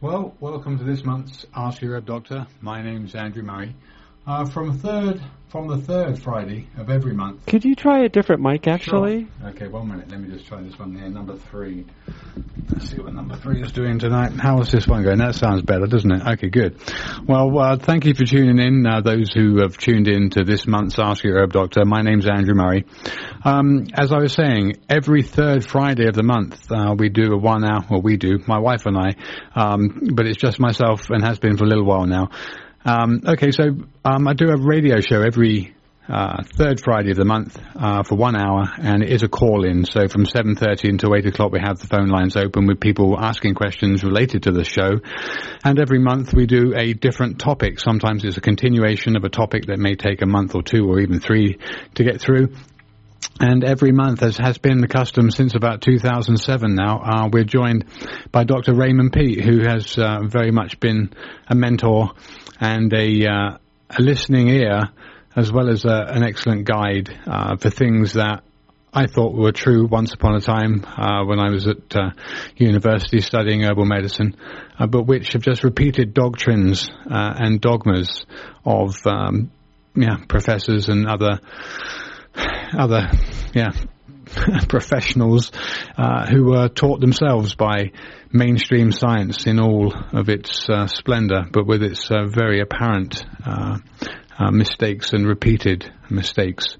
Well, welcome to this month's Ask Your Doctor. My name's Andrew Murray. Uh, from third, from the third Friday of every month. Could you try a different mic, actually? Sure. Okay, one minute. Let me just try this one here. Number three. Let's see what number three is doing tonight. How is this one going? That sounds better, doesn't it? Okay, good. Well, uh, thank you for tuning in. Uh, those who have tuned in to this month's Ask Your Herb Doctor. My name's Andrew Murray. Um, as I was saying, every third Friday of the month, uh, we do a one hour, or we do, my wife and I, um, but it's just myself and has been for a little while now. Um, okay, so um, I do a radio show every uh, third Friday of the month uh, for one hour, and it is a call-in. So from 7:30 until 8 o'clock, we have the phone lines open with people asking questions related to the show. And every month we do a different topic. Sometimes it's a continuation of a topic that may take a month or two or even three to get through. And every month, as has been the custom since about 2007 now, uh, we're joined by Dr. Raymond Peat, who has uh, very much been a mentor and a, uh, a listening ear, as well as uh, an excellent guide uh, for things that I thought were true once upon a time uh, when I was at university studying herbal medicine, but which have just repeated doctrines and dogmas of um, yeah, professors and other other, yeah, professionals uh, who were taught themselves by mainstream science in all of its uh, splendor, but with its uh, very apparent uh, uh, mistakes and repeated mistakes.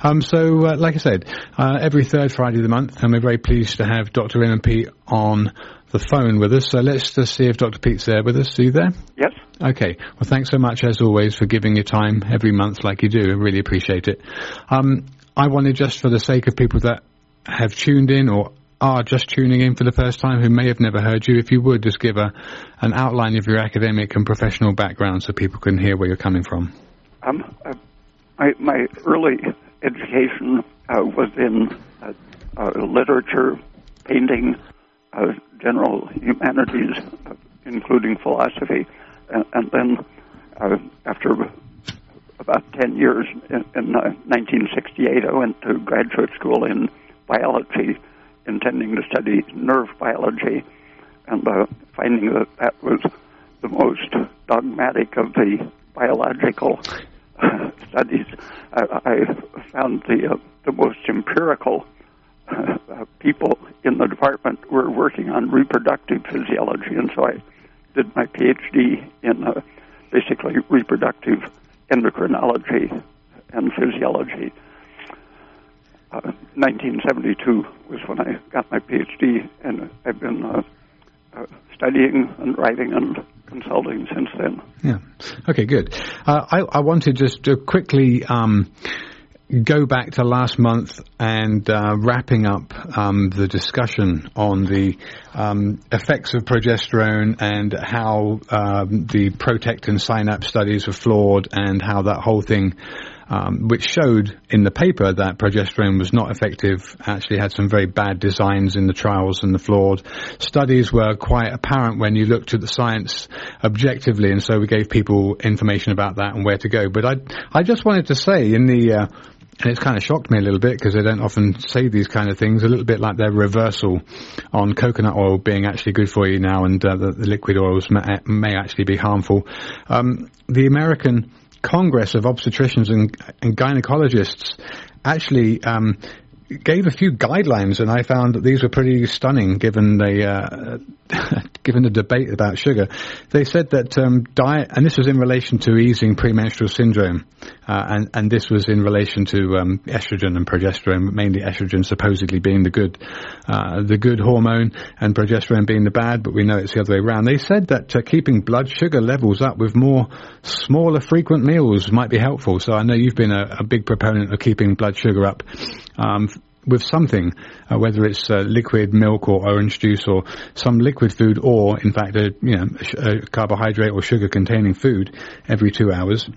Um, so, uh, like I said, every third Friday of the month, and we're very pleased to have Dr. Raymond Peat on the phone with us. So let's just see if Dr. Peat's there with us. Are you there? Yes. Okay. Well, thanks so much as always for giving your time every month like you do. I really appreciate it. Um, I wanted just for the sake of people that have tuned in or are just tuning in for the first time who may have never heard you, if you would just give a an outline of your academic and professional background so people can hear where you're coming from. Um, uh, my, my early education uh, was in uh, uh literature, painting, uh, general humanities, uh, including philosophy, and, and then after about 10 years. In, in uh, 1968, I went to graduate school in biology, intending to study nerve biology, and uh, finding that that was the most dogmatic of the biological uh, studies. I, I found the uh, the most empirical uh, people in the department were working on reproductive physiology, and so I did my PhD in uh, basically reproductive endocrinology and physiology. Uh, 1972 was when I got my PhD, and I've been uh, uh, studying and writing and consulting since then. Yeah. Okay. Good. Uh, I, I wanted just to quickly. Um, go back to last month and uh, wrapping up um, the discussion on the um, effects of progesterone and how um, the protectin synapse studies were flawed and how that whole thing um, which showed in the paper that progesterone was not effective, actually had some very bad designs in the trials and the flawed studies were quite apparent when you looked at the science objectively, and so we gave people information about that and where to go. But I, I just wanted to say in the uh, and it's kind of shocked me a little bit because they don't often say these kind of things. A little bit like their reversal on coconut oil being actually good for you now, and uh, the, the, liquid oils may, may, actually be harmful. Um, the American Congress of Obstetricians and, and Gynecologists actually um, gave a few guidelines, and I found that these were pretty stunning, given the uh, given the debate about sugar. They said that um, diet, and this was in relation to easing premenstrual syndrome, uh, and and this was in relation to um, estrogen and progesterone, mainly estrogen supposedly being the good uh, the good hormone, and progesterone being the bad, but we know it's the other way around. They said that uh, keeping blood sugar levels up with more smaller, frequent meals might be helpful. So I know you've been a, a big proponent of keeping blood sugar up. Um, with something, uh, whether it's uh, liquid milk or orange juice or some liquid food, or in fact a you know a carbohydrate or sugar containing food every two hours.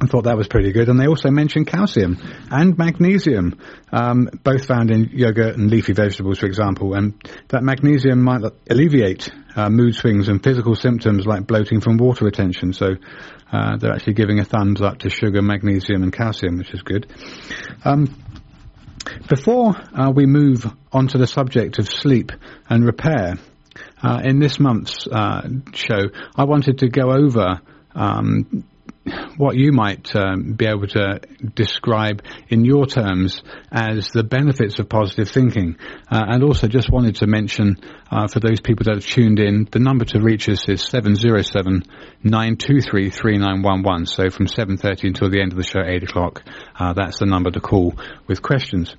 I thought that was pretty good. And they also mentioned calcium and magnesium, um, both found in yogurt and leafy vegetables, for example. And that magnesium might alleviate uh, mood swings and physical symptoms like bloating from water retention. So uh, they're actually giving a thumbs up to sugar, magnesium, and calcium, which is good. Um, before uh, we move on to the subject of sleep and repair, uh, in this month's uh, show, I wanted to go over um, what you might um, be able to describe in your terms as the benefits of positive thinking. Uh, and also just wanted to mention uh, for those people that have tuned in, the number to reach us is 707-923-3911. So from 7.30 until the end of the show, 8 o'clock, uh, that's the number to call with questions.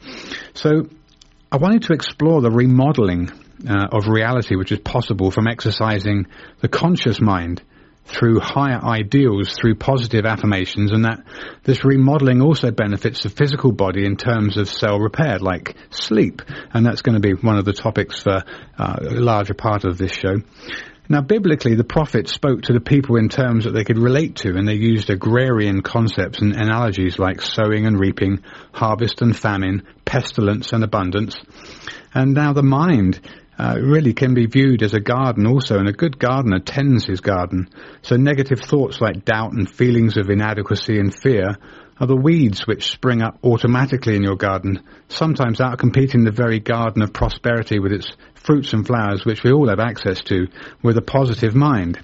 So I wanted to explore the remodeling uh, of reality which is possible from exercising the conscious mind through higher ideals, through positive affirmations, and that this remodeling also benefits the physical body in terms of cell repair, like sleep. And that's going to be one of the topics for uh, a larger part of this show. Now, biblically, the prophets spoke to the people in terms that they could relate to, and they used agrarian concepts and analogies like sowing and reaping, harvest and famine, pestilence and abundance. And now the mind uh, really can be viewed as a garden also, and a good gardener tends his garden. So negative thoughts like doubt and feelings of inadequacy and fear are the weeds which spring up automatically in your garden, sometimes outcompeting the very garden of prosperity with its fruits and flowers which we all have access to with a positive mind.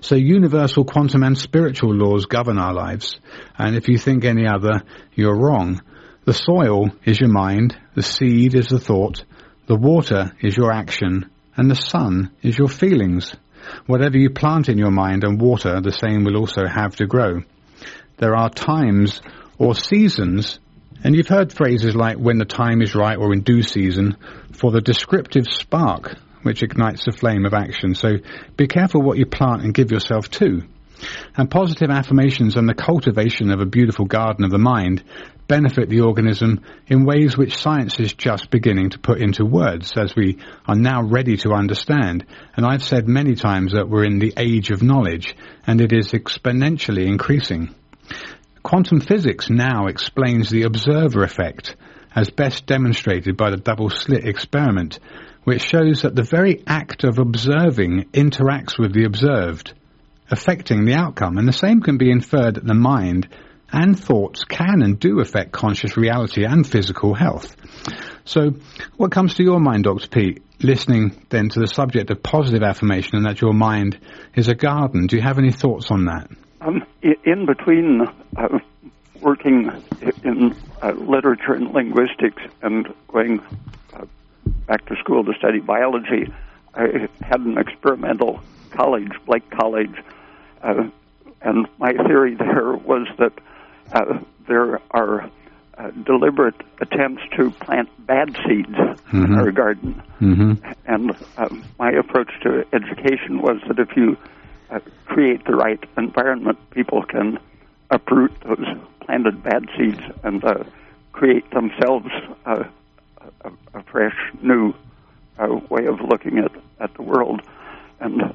So universal quantum and spiritual laws govern our lives, and if you think any other, you're wrong. The soil is your mind, the seed is the thought, the water is your action, and the sun is your feelings. Whatever you plant in your mind and water, the same will also have to grow. There are times or seasons, and you've heard phrases like when the time is right or in due season, for the descriptive spark which ignites the flame of action. So be careful what you plant and give yourself to. And positive affirmations and the cultivation of a beautiful garden of the mind benefit the organism in ways which science is just beginning to put into words as we are now ready to understand. And I've said many times that we're in the age of knowledge and it is exponentially increasing. Quantum physics now explains the observer effect as best demonstrated by the double slit experiment, which shows that the very act of observing interacts with the observed, affecting the outcome. And the same can be inferred that the mind and thoughts can and do affect conscious reality and physical health. So, what comes to your mind, Dr. Peat, listening then to the subject of positive affirmation and that your mind is a garden? Do you have any thoughts on that? Um, in between uh, working in uh, literature and linguistics and going uh, back to school to study biology, I had an experimental college, Blake College, uh, and my theory there was that there are uh, deliberate attempts to plant bad seeds mm-hmm. in our garden. Mm-hmm. And uh, my approach to education was that if you uh, create the right environment, people can uproot those planted bad seeds and uh, create themselves uh, a, a, fresh, new way of looking at, at the world. And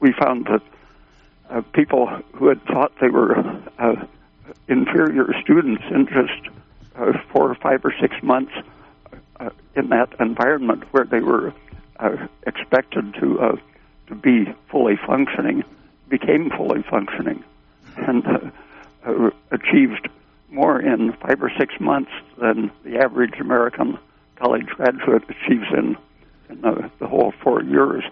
we found that people who had thought they were inferior students in just uh, four or five or six months uh, in that environment where they were uh, expected to uh, to be fully functioning became fully functioning and uh, uh, achieved more in five or six months than the average American college graduate achieves in, in the, the whole four years.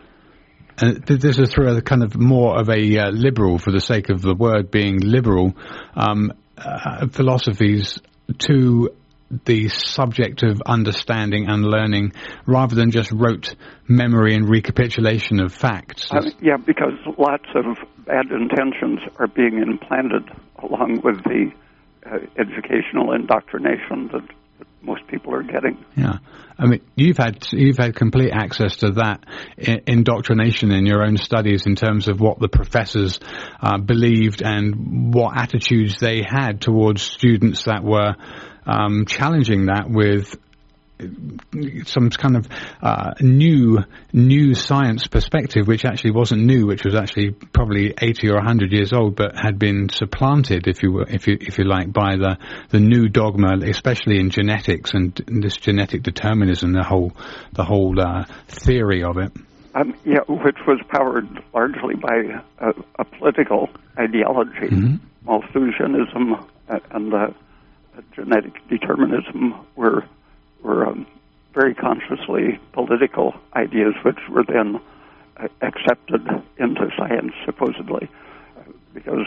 And this is through a kind of more of a uh, liberal, for the sake of the word being liberal, um, uh, philosophies to the subject of understanding and learning rather than just rote memory and recapitulation of facts. Uh, yeah, because lots of bad intentions are being implanted along with the uh, educational indoctrination that most people are getting. Yeah, I mean, you've had you've had complete access to that indoctrination in your own studies in terms of what the professors uh, believed and what attitudes they had towards students that were um, challenging that with some kind of uh, new new science perspective, which actually wasn't new, which was actually probably eighty or hundred years old, but had been supplanted, if you were, if you if you like, by the the new dogma, especially in genetics and this genetic determinism, the whole the whole uh, theory of it. Um, yeah, which was powered largely by a, a political ideology, mm-hmm. Malthusianism uh, and uh, genetic determinism were were um, very consciously political ideas, which were then uh, accepted into science, supposedly, because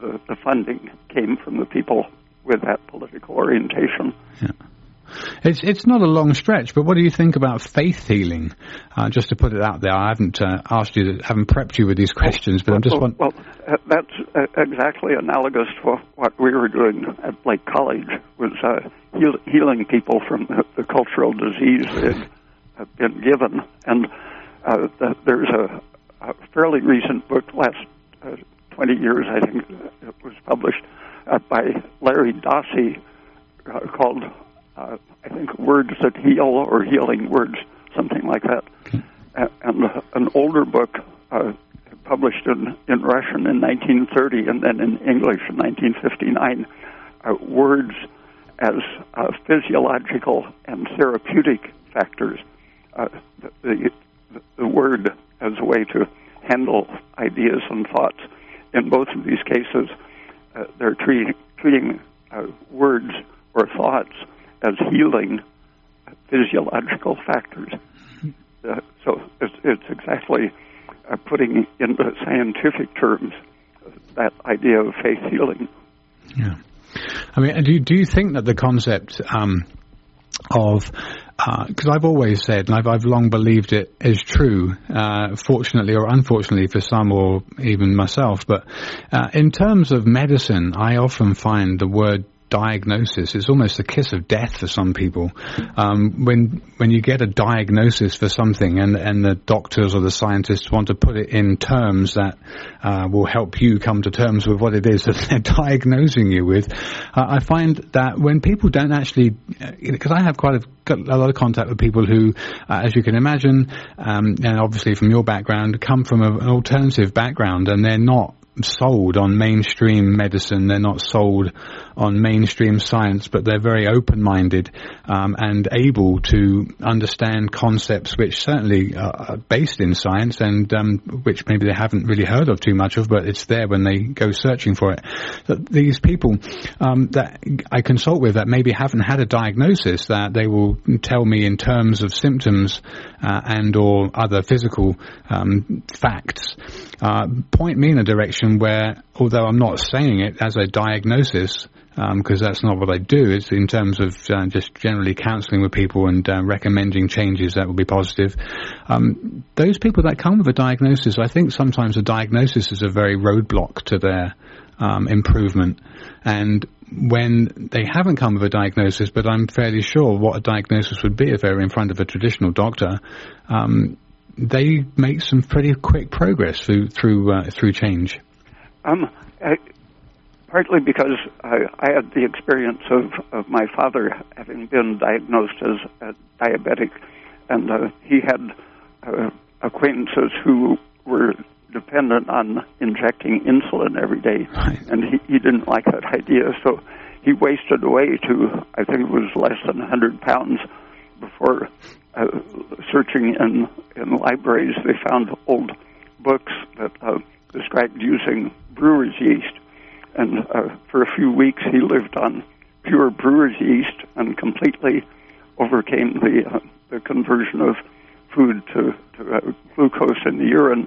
the, the funding came from the people with that political orientation. Yeah. It's it's not a long stretch, but what do you think about faith healing? Uh, just to put it out there, I haven't uh, asked you, haven't prepped you with these questions, but well, I'm just well, well uh, that's uh, exactly analogous to what we were doing at Blake College was uh, heal, healing people from the, the cultural disease that had been given, and uh, the, there's a, a, fairly recent book, last 20 years, I think, it was published by Larry Dossey called uh, I think words that heal or healing words, something like that. And uh, an older book uh, published in, in Russian in 1930 and then in English in 1959, uh, words as uh, physiological and therapeutic factors. Uh, the, the, the word as a way to handle ideas and thoughts. In both of these cases, uh, they're treating, treating uh, words or thoughts as healing physiological factors. Uh, so it's, it's exactly uh, putting into scientific terms that idea of faith healing. Yeah. I mean, do you, do you think that the concept um, of because uh, I've always said, and I've, I've long believed it is true, uh, fortunately or unfortunately for some or even myself, but uh, in terms of medicine, I often find the word diagnosis is almost a kiss of death for some people. Um, when when you get a diagnosis for something, and and the doctors or the scientists want to put it in terms that uh, will help you come to terms with what it is that they're diagnosing you with, uh, I find that when people don't actually, because uh, I have quite a a lot of contact with people who, uh, as you can imagine, um, and obviously from your background, come from a, an alternative background, and they're not sold on mainstream medicine. They're not sold on mainstream science, but they're very open-minded um, and able to understand concepts which certainly are based in science and um, which maybe they haven't really heard of too much of, but it's there when they go searching for it. That these people um, that I consult with that maybe haven't had a diagnosis, that they will tell me in terms of symptoms uh, and or other physical um, facts, uh, point me in a direction where, although I'm not saying it as a diagnosis, because um, that's not what I do. It's in terms of uh, just generally counselling with people and uh, recommending changes that will be positive. Um, those people that come with a diagnosis, I think sometimes a diagnosis is a very roadblock to their um, improvement. And when they haven't come with a diagnosis, but I'm fairly sure what a diagnosis would be if they were in front of a traditional doctor, um, they make some pretty quick progress through through uh, through change. Um, I, partly because I, I had the experience of, of my father having been diagnosed as a diabetic, and uh, he had uh, acquaintances who were dependent on injecting insulin every day, right. and he, he didn't like that idea, so he wasted away to I think it was less than 100 pounds before uh, searching in in libraries. They found old books that uh, described using brewer's yeast and uh, for a few weeks he lived on pure brewer's yeast and completely overcame the uh, the conversion of food to, to uh, glucose in the urine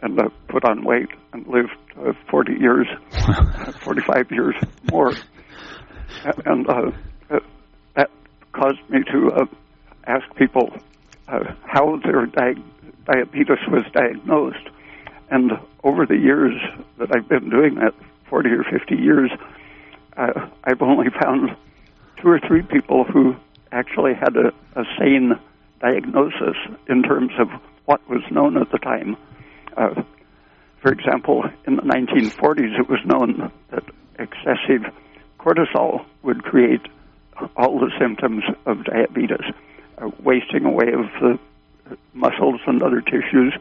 and uh, put on weight and lived uh, 40 years, 45 years more. And uh, that caused me to uh, ask people uh, how their di- diabetes was diagnosed. And over the years that I've been doing that, 40 or 50 years, uh, I've only found two or three people who actually had a, a sane diagnosis in terms of what was known at the time. Uh, for example, in the 1940s, it was known that excessive cortisol would create all the symptoms of diabetes, uh, wasting away of the muscles and other tissues,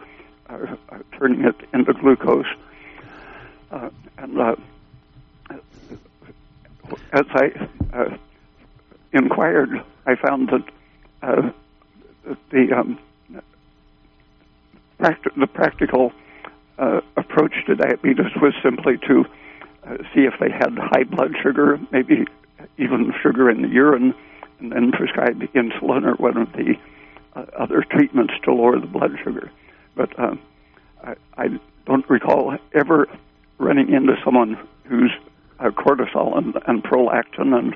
uh, uh turning it into glucose, uh, and uh, as I uh, inquired, I found that uh, the um, practi- the practical uh, approach to diabetes was simply to uh, see if they had high blood sugar, maybe even sugar in the urine, and then prescribe insulin or one of the uh, other treatments to lower the blood sugar. But uh, I, I don't recall ever running into someone whose uh, cortisol and, and prolactin and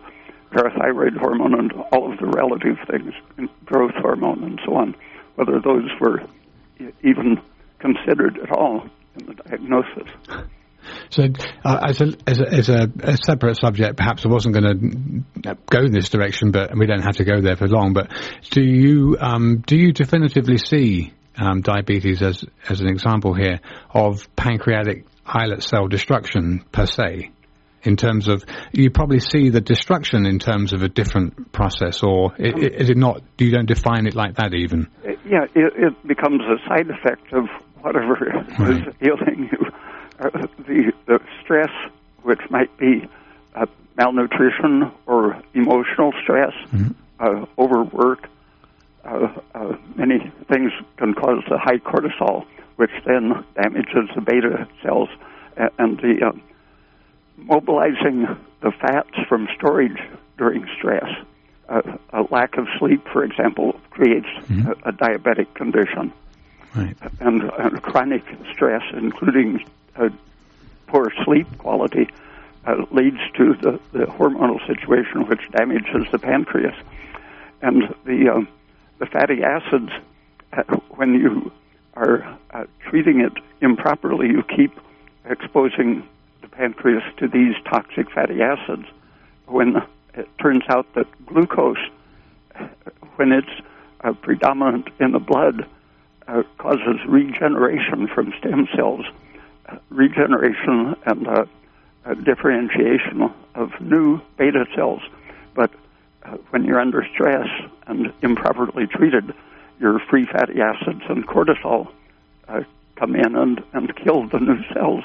parathyroid hormone and all of the relative things, and growth hormone and so on, whether those were even considered at all in the diagnosis. So, uh, as, a, as, a, as a, a, separate subject, perhaps I wasn't going to go in this direction, but we don't have to go there for long. But do you um, do you definitively see um, diabetes as as an example here of pancreatic islet cell destruction per se? in terms of you probably see the destruction in terms of a different process, or is it not? You don't define it like that even. Yeah, it, it becomes a side effect of whatever right. is ailing you. Uh, the the stress, which might be uh, malnutrition or emotional stress, mm-hmm. uh, overwork, uh, uh, many things can cause the high cortisol, which then damages the beta cells and the uh, mobilizing the fats from storage during stress. Uh, a lack of sleep, for example, creates mm-hmm. a, a, diabetic condition. Right. And, and, chronic stress, including uh, poor sleep quality, uh, leads to the, the, hormonal situation which damages the pancreas. And the, uh, the fatty acids, uh, when you are uh, treating it improperly, you keep exposing the pancreas to these toxic fatty acids when it turns out that glucose, when it's uh, predominant in the blood, uh, causes regeneration from stem cells, uh, regeneration and uh, differentiation of new beta cells. But uh, when you're under stress and improperly treated, your free fatty acids and cortisol uh, come in and, and kill the new cells.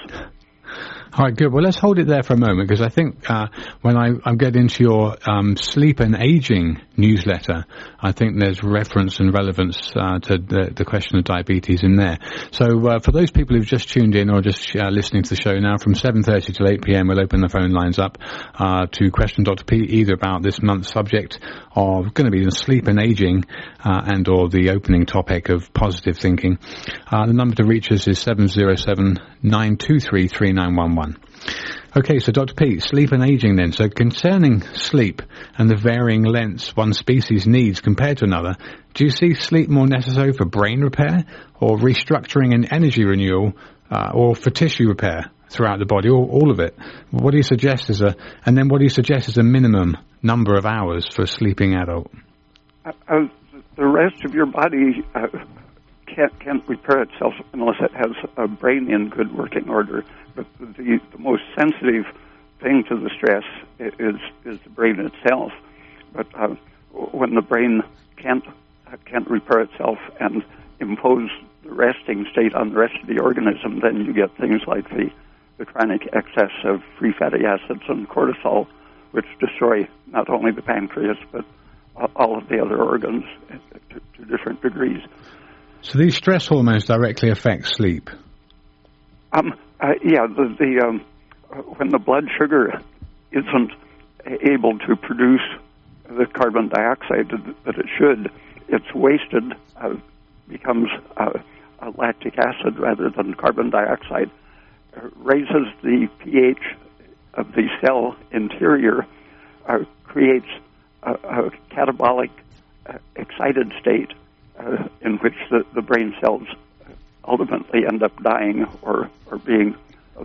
All right, good. Well, let's hold it there for a moment because I think uh, when I, I, get into your um, sleep and aging newsletter, I think there's reference and relevance uh, to the, the, question of diabetes in there. So uh, for those people who've just tuned in or just uh, listening to the show now, from 7.30 till 8 p.m., we'll open the phone lines up uh, to question Dr. P either about this month's subject of going to be the sleep and aging uh, and or the opening topic of positive thinking. the number to reach us is 707 923 3911. Okay, so Dr. Peat, sleep and aging then. So concerning sleep and the varying lengths one species needs compared to another, do you see sleep more necessary for brain repair or restructuring and energy renewal uh, or for tissue repair throughout the body, or all of it? What do you suggest is a, and then what do you suggest is a minimum number of hours for a sleeping adult? Uh, uh, the rest of your body uh, can't, can't repair itself unless it has a brain in good working order. But the, the most sensitive thing to the stress is is the brain itself. But uh, when the brain can't can't repair itself and impose the resting state on the rest of the organism, then you get things like the the chronic excess of free fatty acids and cortisol, which destroy not only the pancreas but all of the other organs to, to different degrees. So these stress hormones directly affect sleep. Um, uh, yeah, the, the um, when the blood sugar isn't able to produce the carbon dioxide that it should, it's wasted, uh, becomes uh, lactic acid rather than carbon dioxide, raises the pH of the cell interior, uh, creates a, a catabolic uh, excited state in which the, the brain cells ultimately end up dying or, or being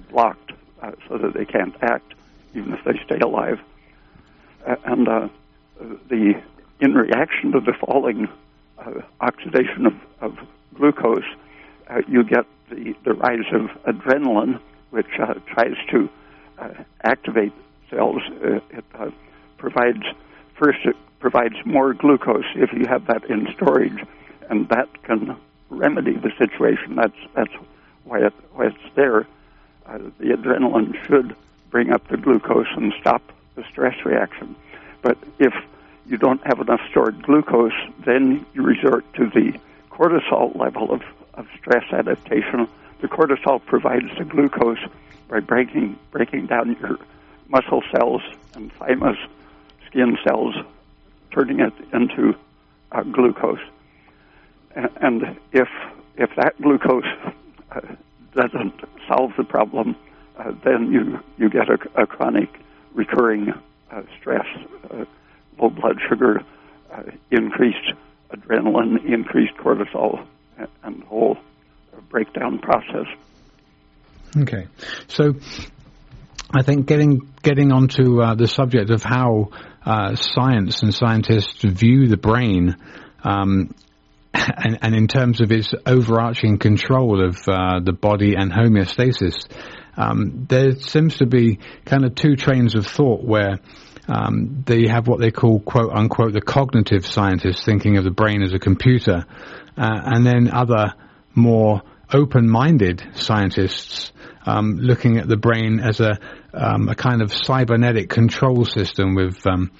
blocked uh, so that they can't act even if they stay alive. Uh, and uh, the in reaction to the falling uh, oxidation of, of glucose, uh, you get the, the rise of adrenaline, which uh, tries to activate cells. it provides first it provides more glucose if you have that in storage, and that can remedy the situation. That's that's why it why it's there. Uh, the adrenaline should bring up the glucose and stop the stress reaction. But if you don't have enough stored glucose, then you resort to the cortisol level of, of stress adaptation. The cortisol provides the glucose by breaking breaking down your muscle cells and thymus, skin cells, turning it into uh, glucose. And if if that glucose uh, doesn't solve the problem, uh, then you you get a, a chronic, recurring uh, stress, uh, low blood sugar, uh, increased adrenaline, increased cortisol, and the whole breakdown process. Okay, so I think getting getting onto uh, the subject of how uh, science and scientists view the brain, um, and, and, in terms of its overarching control of uh, the body and homeostasis, um, there seems to be kind of two trains of thought where. Um, they have what they call "quote unquote" the cognitive scientists thinking of the brain as a computer, uh, and then other more open-minded scientists um, looking at the brain as a, um, a kind of cybernetic control system with um,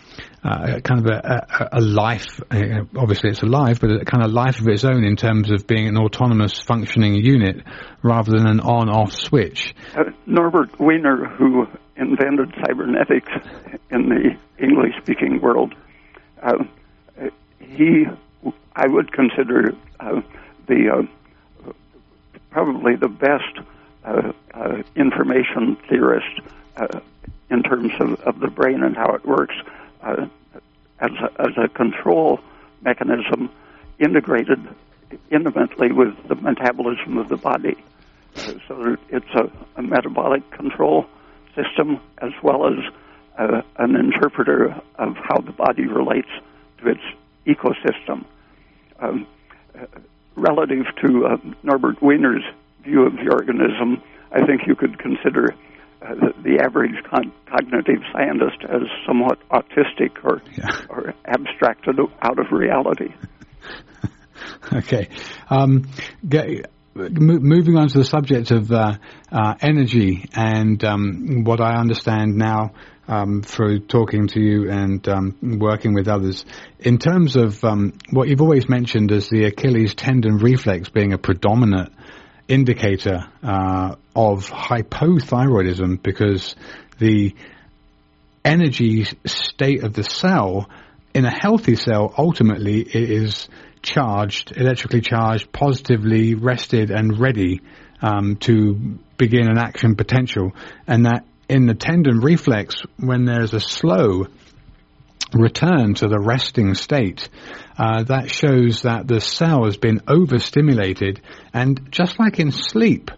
uh, kind of a, a, a life. Uh, obviously, it's alive, but a kind of life of its own in terms of being an autonomous functioning unit rather than an on-off switch. Uh, Norbert Wiener, who invented cybernetics in the English-speaking world, uh, he, I would consider uh, the uh, probably the best information theorist uh, in terms of, of the brain and how it works uh, as, a, as a control mechanism integrated intimately with the metabolism of the body. So it's a, a, metabolic control system as well as uh, an interpreter of how the body relates to its ecosystem. Um, relative to uh, Norbert Wiener's view of the organism, I think you could consider uh, the, average con- cognitive scientist as somewhat autistic or yeah. or abstracted out of reality. okay. Um, get, moving on to the subject of uh, uh, energy and um, what I understand now um, through talking to you and um, working with others, in terms of um, what you've always mentioned as the Achilles tendon reflex being a predominant indicator uh, of hypothyroidism because the energy state of the cell in a healthy cell ultimately is charged, electrically charged, positively rested and ready um, to begin an action potential, and that in the tendon reflex, when there's a slow return to the resting state, uh, that shows that the cell has been overstimulated. And just like in sleep,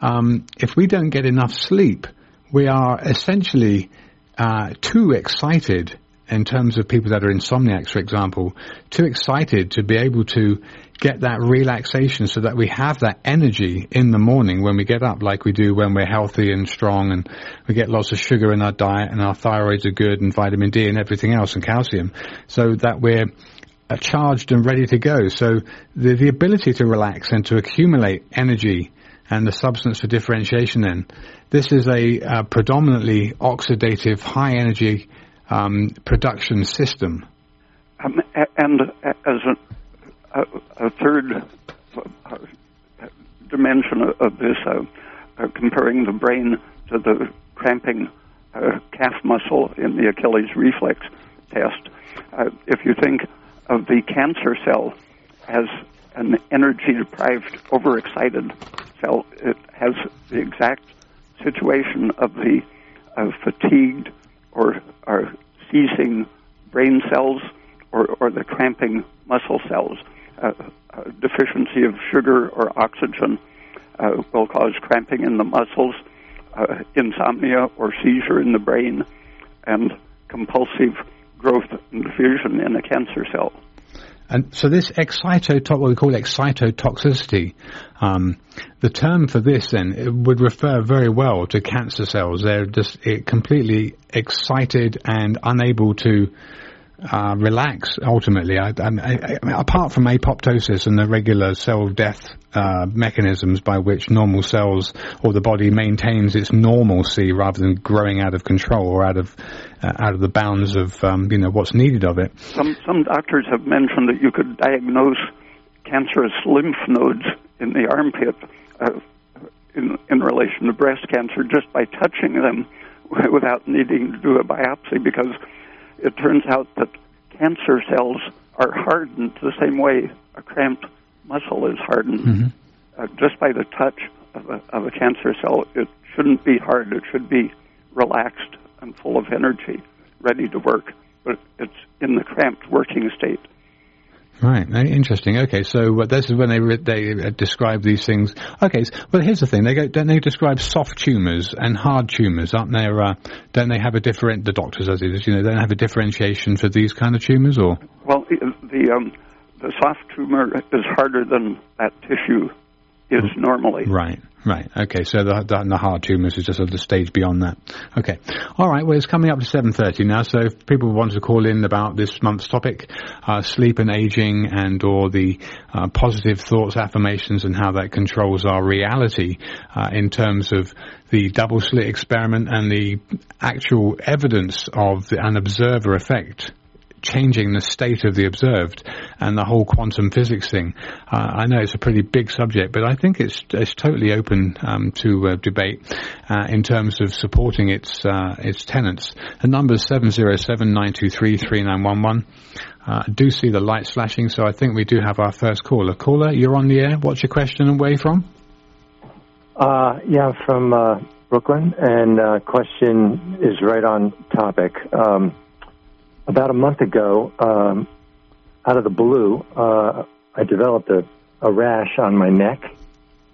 um, if we don't get enough sleep, we are essentially uh, too excited in terms of people that are insomniacs, for example, too excited to be able to get that relaxation so that we have that energy in the morning when we get up like we do when we're healthy and strong and we get lots of sugar in our diet and our thyroids are good and vitamin D and everything else and calcium so that we're uh, charged and ready to go. So the, the ability to relax and to accumulate energy and the substance for differentiation then, this is a uh, predominantly oxidative high energy um, production system. Um, and as a, a, a third uh, dimension of this, uh, uh, comparing the brain to the cramping uh, calf muscle in the Achilles reflex test, uh, if you think of the cancer cell as an energy deprived, overexcited cell, it has the exact situation of the fatigued or are seizing brain cells or, or the cramping muscle cells. Uh, uh, deficiency of sugar or oxygen uh, will cause cramping in the muscles, uh, insomnia or seizure in the brain, and compulsive growth and diffusion in a cancer cell. And so this excitotox, what we call excitotoxicity, um, the term for this then would refer very well to cancer cells. They're just completely excited and unable to uh, relax ultimately. I, I, I, apart from apoptosis and the regular cell death uh, mechanisms by which normal cells or the body maintains its normalcy rather than growing out of control or out of uh, out of the bounds of um, you know what's needed of it. Some some doctors have mentioned that you could diagnose cancerous lymph nodes in the armpit uh, in in relation to breast cancer just by touching them without needing to do a biopsy because it turns out that cancer cells are hardened the same way a cramped muscle is hardened. Mm-hmm. Uh, just by the touch of a, of a cancer cell, it shouldn't be hard. It should be relaxed and full of energy, ready to work. But it's in the cramped working state. Right, interesting. Okay, so uh, this is when they re- they uh, describe these things. Okay, so, well, here's the thing: they go, don't they describe soft tumors and hard tumors? Aren't there? Uh, don't they have a different? The doctors, as it is, you know, don't have a differentiation for these kind of tumors, or? Well, the um, the soft tumor is harder than that tissue is normally. Right. Right. Okay. So the, the, the hard tumors is just sort of the stage beyond that. Okay. All right. Well, it's coming up to seven thirty now. So if people want to call in about this month's topic, uh, sleep and aging, and or the uh, positive thoughts, affirmations, and how that controls our reality uh, in terms of the double slit experiment and the actual evidence of the, an observer effect changing the state of the observed and the whole quantum physics thing. Uh, I know it's a pretty big subject, but I think it's it's totally open um, to uh, debate uh, in terms of supporting its uh, its tenants. The number is seven zero seven nine two three three nine one one. Uh, I do see the lights flashing, so I think we do have our first caller. Caller, you're on the air. What's your question and where you from? Uh, yeah, from Brooklyn, and question is right on topic. Um, about a month ago, um, out of the blue, uh, I developed a, a rash on my neck,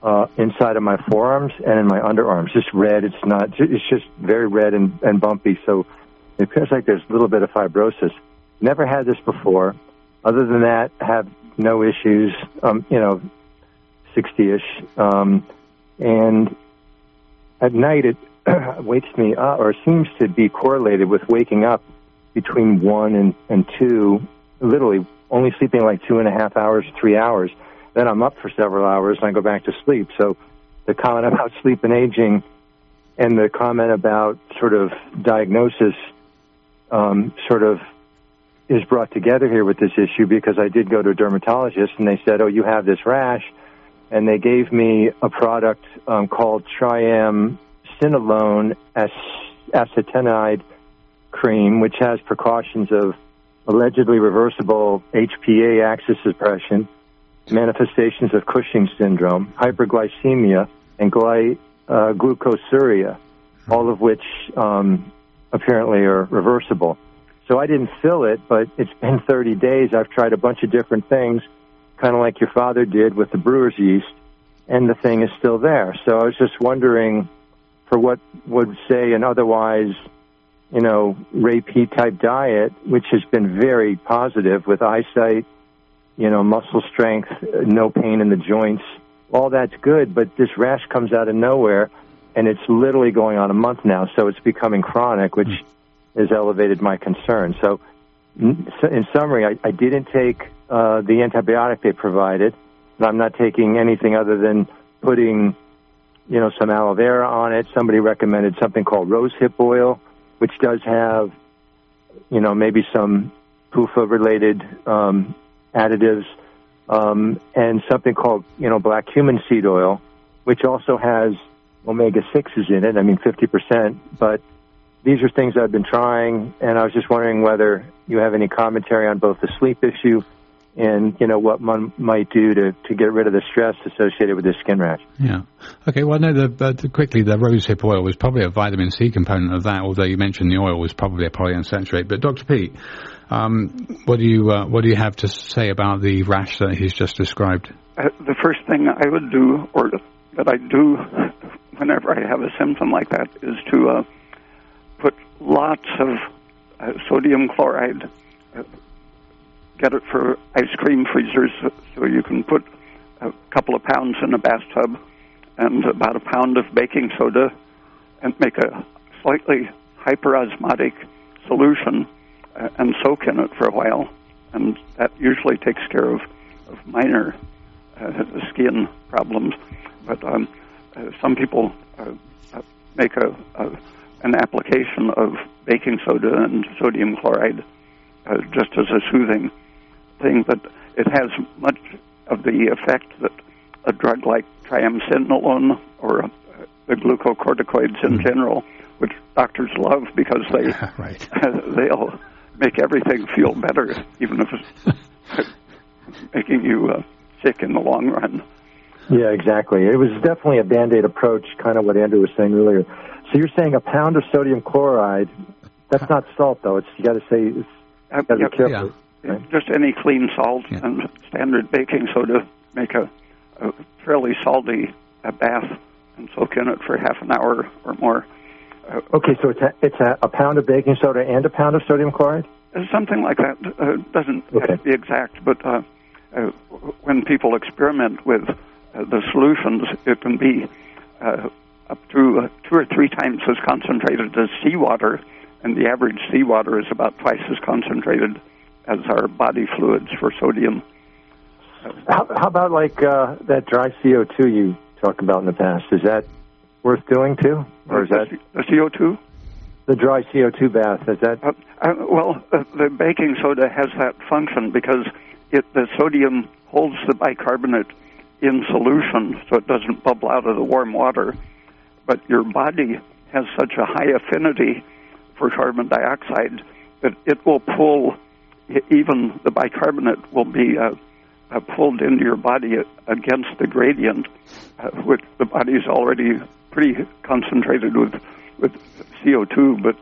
uh, inside of my forearms and in my underarms. Just red. It's not. It's just very red and, and bumpy. So it appears like there's a little bit of fibrosis. Never had this before. Other than that, have no issues. Um, you know, sixty-ish. Um, and at night, it wakes me up, or seems to be correlated with waking up between one and, and two, literally only sleeping like two and a half hours, three hours. Then I'm up for several hours and I go back to sleep. So the comment about sleep and aging and the comment about sort of diagnosis um, sort of is brought together here with this issue because I did go to a dermatologist and they said, oh, you have this rash. And they gave me a product um, called Triam Cinolone acetonide cream, which has precautions of allegedly reversible HPA axis suppression, manifestations of Cushing syndrome, hyperglycemia, and gly, uh, glucosuria, all of which um, apparently are reversible. So I didn't fill it, but it's been 30 days. I've tried a bunch of different things, kind of like your father did with the brewer's yeast, and the thing is still there. So I was just wondering for what would say an otherwise you know, Ray type diet, which has been very positive with eyesight, you know, muscle strength, no pain in the joints. All that's good, but this rash comes out of nowhere, and it's literally going on a month now, so it's becoming chronic, which has elevated my concern. So, in summary, I, I didn't take uh, the antibiotic they provided, and I'm not taking anything other than putting, you know, some aloe vera on it. Somebody recommended something called rosehip oil which does have, you know, maybe some PUFA related um, additives, um, and something called, you know, black cumin seed oil, which also has omega 6s in it, I mean 50%, but these are things I've been trying, and I was just wondering whether you have any commentary on both the sleep issue and you know what one might do to, to get rid of the stress associated with the skin rash. Yeah. Okay. Well, no. The, uh, the, quickly, the rosehip oil was probably a vitamin C component of that. Although you mentioned the oil was probably a polyunsaturated. But Dr. Peat, um, what do you uh, what do you have to say about the rash that he's just described? Uh, the first thing I would do, or that I do whenever I have a symptom like that, is to uh, put lots of uh, sodium chloride uh, get it for ice cream freezers so you can put a couple of pounds in a bathtub and about a pound of baking soda and make a slightly hyperosmotic solution uh, and soak in it for a while. And that usually takes care of, of minor uh, skin problems. But um, uh, some people uh, uh, make a, a, an application of baking soda and sodium chloride uh, just as a soothing thing, but it has much of the effect that a drug like triamcinolone or uh, the glucocorticoids in mm. general, which doctors love because they right. they'll make everything feel better, even if it's making you uh, sick in the long run. Yeah, exactly. It was definitely a band aid approach, kind of what Andrew was saying earlier. So you're saying a pound of sodium chloride. That's not salt, though. It's you got to say. It's, you got to be careful. Yeah, Just any clean salt Yeah. and standard baking soda make a, a fairly salty uh, bath and soak in it for half an hour or more. Uh, Okay, so it's a, it's a, a pound of baking soda and a pound of sodium chloride. Something like that uh, doesn't have to be exact, but uh, uh, when people experiment with uh, the solutions, it can be uh, up to uh, two or three times as concentrated as seawater, and the average seawater is about twice as concentrated as our body fluids for sodium. How, how about like uh, that dry CO2 you talked about in the past? Is that worth doing too, or is that the CO2? the dry CO2 bath? Is that Uh, uh, well, uh, the baking soda has that function because it the sodium holds the bicarbonate in solution, so it doesn't bubble out of the warm water. But your body has such a high affinity for carbon dioxide that it will pull even the bicarbonate will be uh, uh, pulled into your body against the gradient, uh, which the body is already pretty concentrated with with CO2, but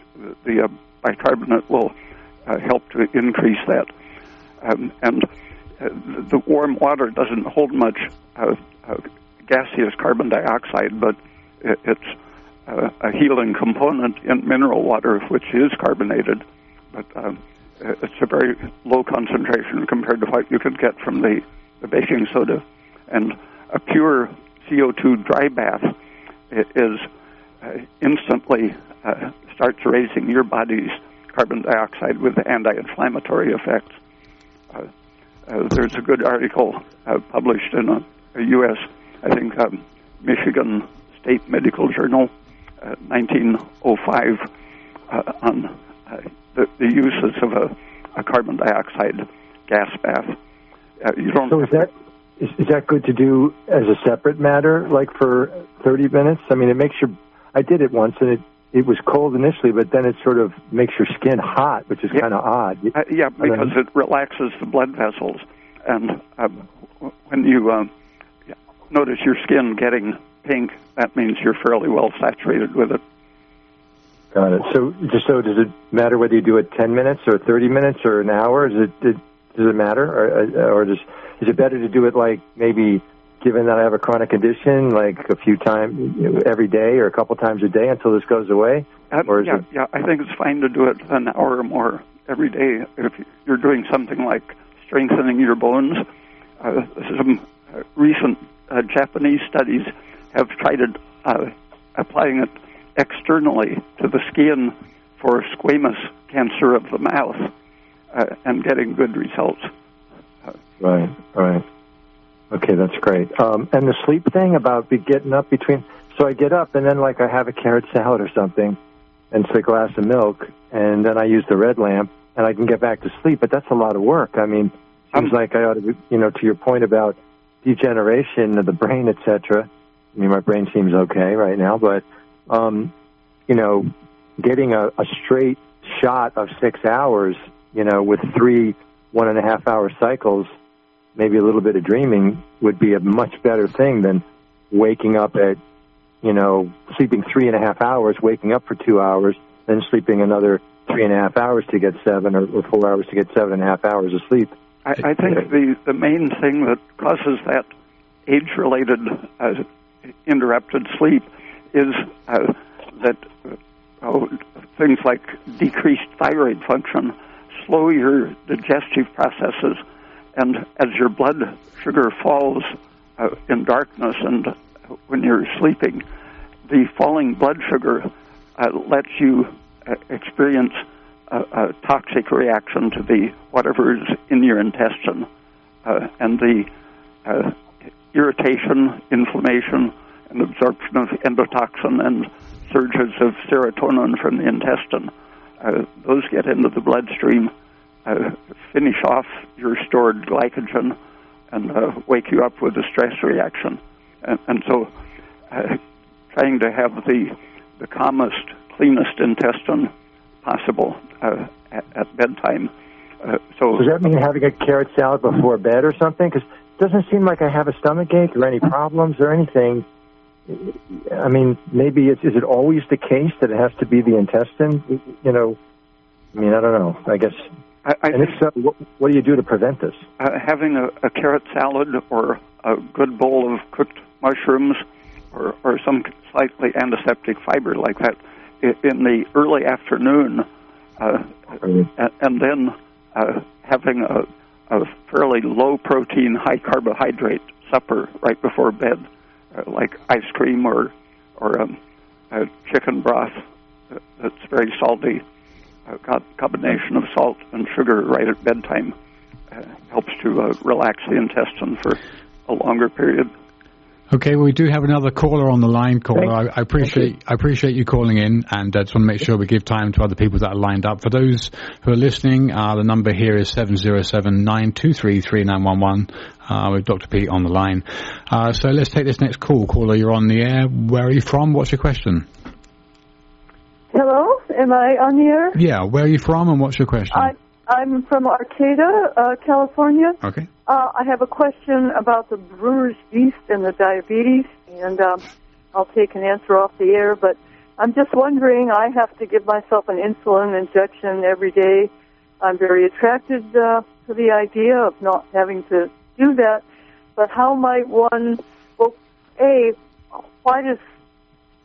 the uh, bicarbonate will uh, help to increase that. Um, and uh, the warm water doesn't hold much uh, gaseous carbon dioxide, but it's a healing component in mineral water, which is carbonated. But um, it's a very low concentration compared to what you could get from the, the baking soda. And a pure CO2 dry bath is uh, instantly uh, starts raising your body's carbon dioxide with anti-inflammatory effects. Uh, uh, there's a good article uh, published in a, a U.S. I think um, Michigan State Medical Journal, uh, 1905, uh, on the, the uses of a, a carbon dioxide gas bath. Uh, you don't. so? Is that is, is that good to do as a separate matter, like for 30 minutes? I mean, it makes your. I did it once, and it it was cold initially, but then it sort of makes your skin hot, which is Yeah. kind of odd. Uh, yeah, because it relaxes the blood vessels, and w- when you um, notice your skin getting pink, that means you're fairly well saturated with it. Got it. So, just so does it matter whether you do it 10 minutes or 30 minutes or an hour? Is it, it does it matter, or or does is it better to do it like maybe given that I have a chronic condition, like a few times you know, every day or a couple times a day until this goes away? Uh, Or is yeah, it- yeah, I think it's fine to do it an hour or more every day. If you're doing something like strengthening your bones, uh, some uh, recent uh, Japanese studies have tried it, uh, applying it externally to the skin for squamous cancer of the mouth uh, and getting good results. Right, right. Okay, that's great. Um, and the sleep thing about be getting up between. So I get up and then like I have a carrot salad or something, and it's a glass of milk, and then I use the red lamp, and I can get back to sleep. But that's a lot of work. I mean, seems Um, like I ought to, be, you know, to your point about degeneration of the brain, etc. I mean, my brain seems okay right now, but um, you know, getting a, a straight shot of six hours, you know, with three one and a half hour cycles, maybe a little bit of dreaming would be a much better thing than waking up at, you know, sleeping three and a half hours, waking up for two hours, then sleeping another three and a half hours to get seven or, or four hours to get seven and a half hours of sleep. I, I think the, the main thing that causes that age related uh, interrupted sleep is uh, that oh, things like decreased thyroid function slow your digestive processes, and as your blood sugar falls uh, in darkness and when you're sleeping, the falling blood sugar uh, lets you uh, experience a, a toxic reaction to the whatever is in your intestine, uh, and the uh, irritation, inflammation, and absorption of endotoxin and surges of serotonin from the intestine. Uh, those get into the bloodstream, uh, finish off your stored glycogen, and uh, wake you up with a stress reaction. And, and so, uh, trying to have the the calmest, cleanest intestine possible uh, at, at bedtime. Uh, so Does that mean having a carrot salad before bed or something? Because it doesn't seem like I have a stomach ache or any problems or anything. I mean, maybe it's, is it always the case that it has to be the intestine? You know, I mean, I don't know. I guess. I, I and if so, what, what do you do to prevent this? uh, having a, a carrot salad or a good bowl of cooked mushrooms or, or some slightly antiseptic fiber like that in the early afternoon, uh, and, and then uh, having a, a fairly low protein, high carbohydrate supper right before bed, like ice cream or or um, uh, chicken broth uh, that's very salty. A combination of salt and sugar right at bedtime uh, helps to uh, relax the intestine for a longer period. Okay, well, we do have another caller on the line. Caller, I, I appreciate I appreciate you calling in, and I just want to make sure we give time to other people that are lined up. For those who are listening, uh, the number here is seven zero seven nine two three three nine one one. Uh, with Dr. Peat on the line. Uh, so let's take this next call. Caller, you're on the air. Where are you from? What's your question? Hello, am I on the air? Yeah, where are you from, and what's your question? I, I'm from Arcata, uh, California. okay. Uh, I have a question about the brewer's yeast and the diabetes, and um, I'll take an answer off the air. But I'm just wondering, I have to give myself an insulin injection every day. I'm very attracted uh, to the idea of not having to do that. But how might one, well, A, why does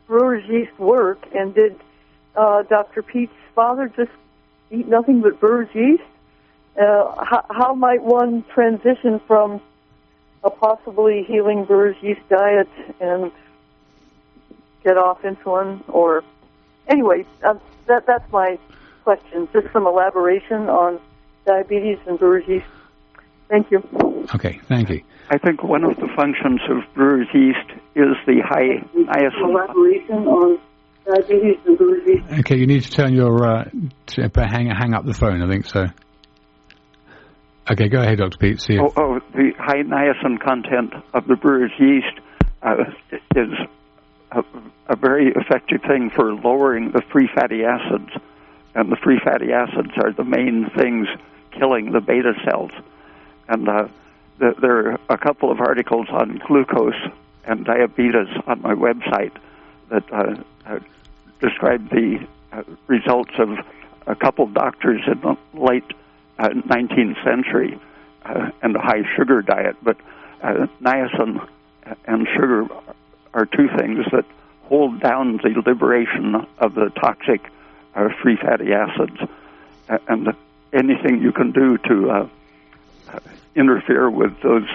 brewer's yeast work? And did uh, Dr. Peat's father just eat nothing but brewer's yeast? Uh, how, how might one transition from a possibly healing brewer's yeast diet and get off insulin? Or anyway, uh, that that's my question. Just some elaboration on diabetes and brewer's yeast. Thank you. Okay, thank you. I think one of the functions of brewer's yeast is the high niacin. Elaboration on diabetes and brewer's yeast. Okay, you need to turn your uh, to, hang hang up the phone. I think so. Okay, go ahead, Dr. Peat. See you. Oh, oh, the high niacin content of the brewer's yeast uh, is a, a very effective thing for lowering the free fatty acids, and the free fatty acids are the main things killing the beta cells. And uh, th- there are a couple of articles on glucose and diabetes on my website that uh, uh, describe the uh, results of a couple doctors in the late uh, 19th century uh, and a high sugar diet. But uh, niacin and sugar are two things that hold down the liberation of the toxic uh, free fatty acids. And anything you can do to uh, interfere with those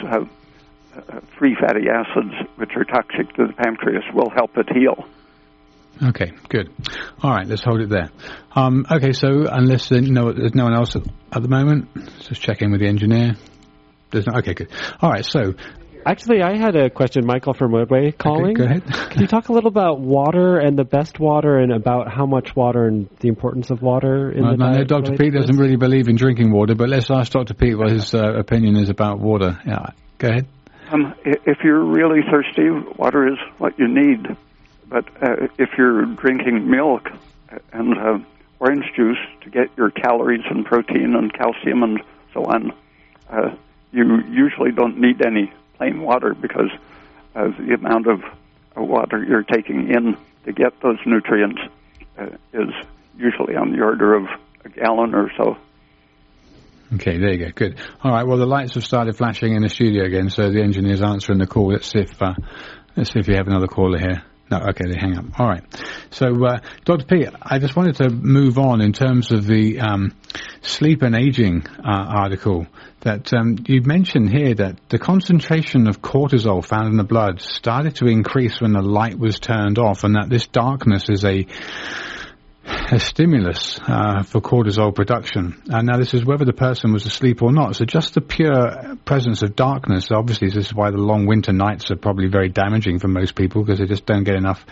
free fatty acids, which are toxic to the pancreas, will help it heal. Okay, good. All right, let's hold it there. Um, okay, so unless no, there's no one else at, at the moment, let's just check in with the engineer. There's no, okay, good. All right, so Actually, I had a question, Michael from Woodway calling. go ahead. Can you talk a little about water and the best water and about how much water and the importance of water in Well, the I know diet Dr. Peat doesn't really believe in drinking water, but let's ask Dr. Peat what his uh, opinion is about water. Yeah, go ahead. Um, if you're really thirsty, water is what you need. But uh, if you're drinking milk and uh, orange juice to get your calories and protein and calcium and so on, uh, you usually don't need any plain water because uh, the amount of uh, water you're taking in to get those nutrients uh, is usually on the order of a gallon or so. Okay, there you go. Good. All right. Well, the lights have started flashing in the studio again, so the engineer's answering the call. Let's see if uh, let's see if we have another caller here. No, okay, they hang up. All right. So, uh, Dr. P, I just wanted to move on in terms of the um, sleep and aging uh, article that um, you mentioned here that the concentration of cortisol found in the blood started to increase when the light was turned off, and that this darkness is a a stimulus uh, for cortisol production. And now this is whether the person was asleep or not. So just the pure presence of darkness, obviously this is why the long winter nights are probably very damaging for most people because they just don't get enough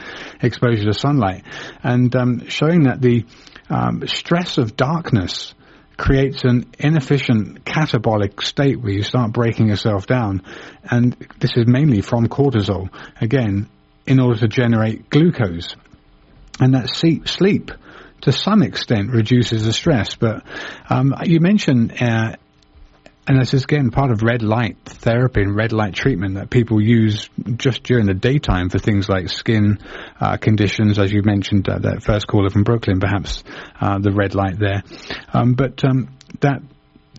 exposure to sunlight. And um, showing that the um, stress of darkness creates an inefficient catabolic state where you start breaking yourself down. And this is mainly from cortisol, again, in order to generate glucose and that sleep, sleep to some extent reduces the stress. But um, you mentioned. Uh, and this is again part of red light therapy and red light treatment that people use just during the daytime for things like skin uh, conditions, as you mentioned uh, that first caller from Brooklyn, perhaps uh, the red light there. Um, but um, that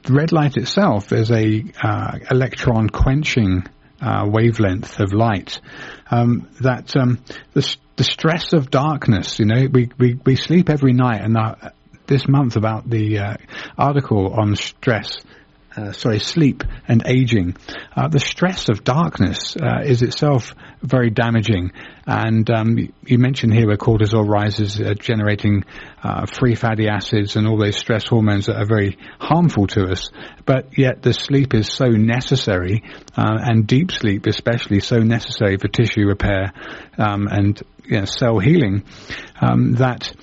red light itself is a uh, electron quenching uh, wavelength of light. Um, that um, the the stress of darkness. You know, we we, we sleep every night, and uh, this month about the article on stress uh, sorry, sleep and aging. Uh, the stress of darkness uh, is itself very damaging. And um, you mentioned here where cortisol rises, uh, generating uh, free fatty acids and all those stress hormones that are very harmful to us. But yet the sleep is so necessary, uh, and deep sleep especially so necessary for tissue repair um, and you know, cell healing um, that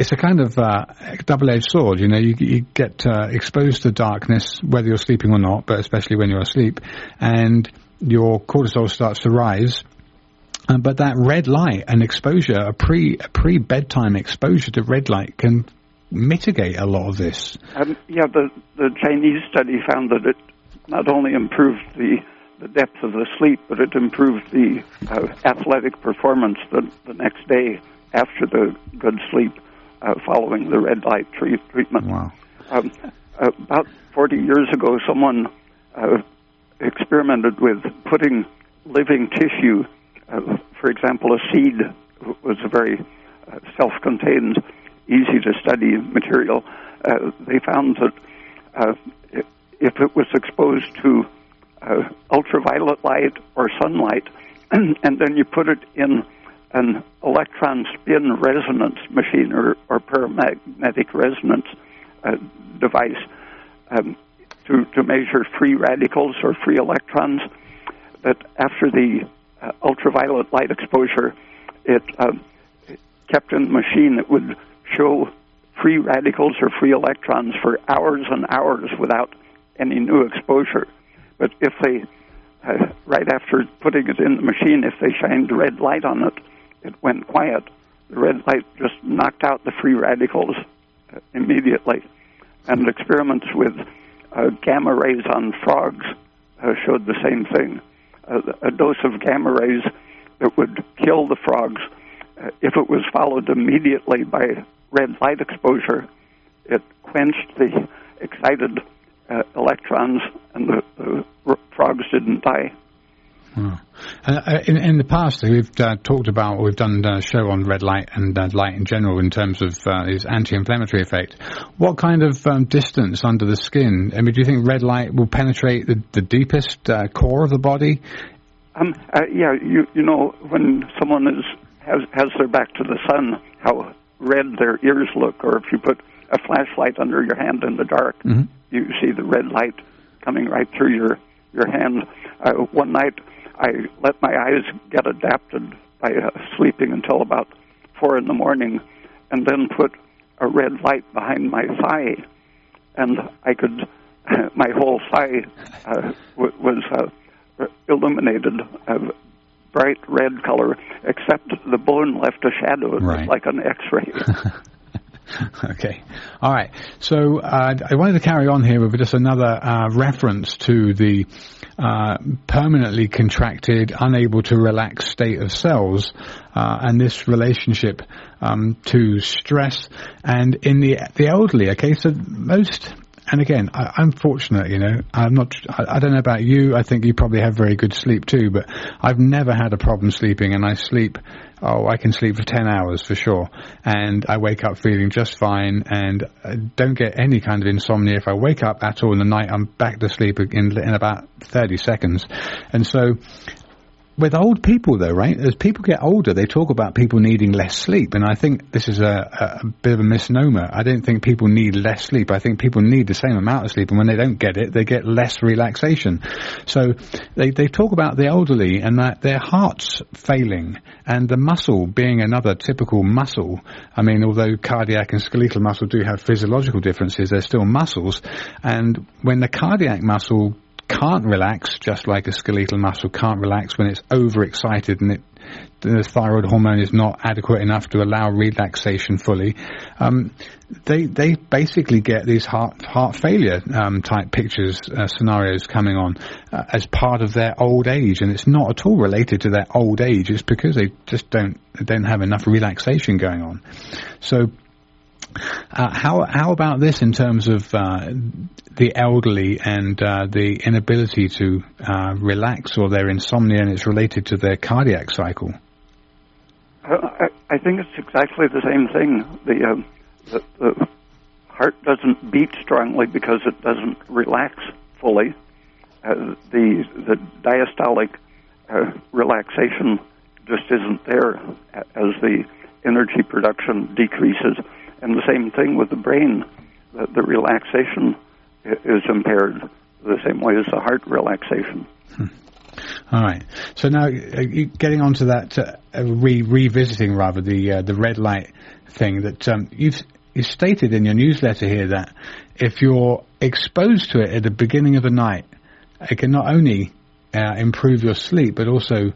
it's a kind of uh, double-edged sword. You know, you, you get uh, exposed to darkness whether you're sleeping or not, but especially when you're asleep, and your cortisol starts to rise. Uh, but that red light and exposure, a pre a pre bedtime exposure to red light, can mitigate a lot of this. Um, yeah, the the Chinese study found that it not only improved the the depth of the sleep, but it improved the uh, athletic performance the, the next day after the good sleep uh, following the red light tree treatment. Wow. Um, about 40 years ago, someone uh, experimented with putting living tissue, uh, for example, a seed was a very uh, self-contained, easy to study material. Uh, they found that uh, if it was exposed to ultraviolet light or sunlight, and then you put it in an electron spin resonance machine or, or paramagnetic resonance uh, device um, to, to measure free radicals or free electrons. But after the uh, ultraviolet light exposure, it, uh, it kept in the machine, it would show free radicals or free electrons for hours and hours without any new exposure. But if they, uh, right after putting it in the machine, if they shined red light on it, it went quiet. The red light just knocked out the free radicals uh, immediately. And experiments with uh, gamma rays on frogs uh, showed the same thing. A dose of gamma rays that would kill the frogs, uh, if it was followed immediately by red light exposure, it quenched the excited uh, electrons, and the, the frogs didn't die. Uh, in, in, the past, we've uh, talked about, we've done a show on red light and uh, light in general in terms of uh, its anti-inflammatory effect. What kind of um, distance under the skin? I mean, do you think red light will penetrate the, the deepest uh, core of the body? Um, uh, yeah, you you know when someone is has has their back to the sun, how red their ears look, or if you put a flashlight under your hand in the dark, mm-hmm. You see the red light coming right through your your hand. one night I let my eyes get adapted by uh, sleeping until about four in the morning, and then put a red light behind my thigh, and I could. my whole thigh uh, w- was uh, illuminated a bright red color, except the bone left a shadow. It right. was like an X-ray. okay. All right. So uh, I wanted to carry on here with just another uh, reference to the uh, permanently contracted, unable to relax state of cells, uh, and this relationship um, to stress. And in the the elderly, okay, so most and again, I, am fortunate, you know. I'm not. I, I, don't know about you. I think you probably have very good sleep too. But I've never had a problem sleeping, and I sleep. Oh, I can sleep for ten hours for sure, and I wake up feeling just fine, and I don't get any kind of insomnia. If I wake up at all in the night, I'm back to sleep in in about thirty seconds, and so with old people, though, right? As people get older, they talk about people needing less sleep, and I think this is a, a, bit of a misnomer. I don't think people need less sleep. I think people need the same amount of sleep, and when they don't get it, they get less relaxation. So they they talk about the elderly and that their hearts failing and the muscle being another typical muscle. I mean, although cardiac and skeletal muscle do have physiological differences, they're still muscles, and when the cardiac muscle can't relax, just like a skeletal muscle can't relax when it's overexcited and it the thyroid hormone is not adequate enough to allow relaxation fully, um, they they basically get these heart heart failure um, type pictures uh, scenarios coming on uh, as part of their old age, and it's not at all related to their old age. It's because they just don't don't have enough relaxation going on. So uh, how how about this in terms of uh, the elderly and uh, the inability to uh, relax or their insomnia, and it's related to their cardiac cycle? Uh, I, I think it's exactly the same thing. The, um, the, the heart doesn't beat strongly because it doesn't relax fully. Uh, the the diastolic relaxation just isn't there as the energy production decreases and the same thing with the brain. The, the relaxation is impaired the same way as the heart relaxation. Hmm. All right. So now, uh, getting onto that, uh, re- revisiting rather the uh, the red light thing that um, you've you stated in your newsletter here that if you're exposed to it at the beginning of the night, it can not only uh, improve your sleep but also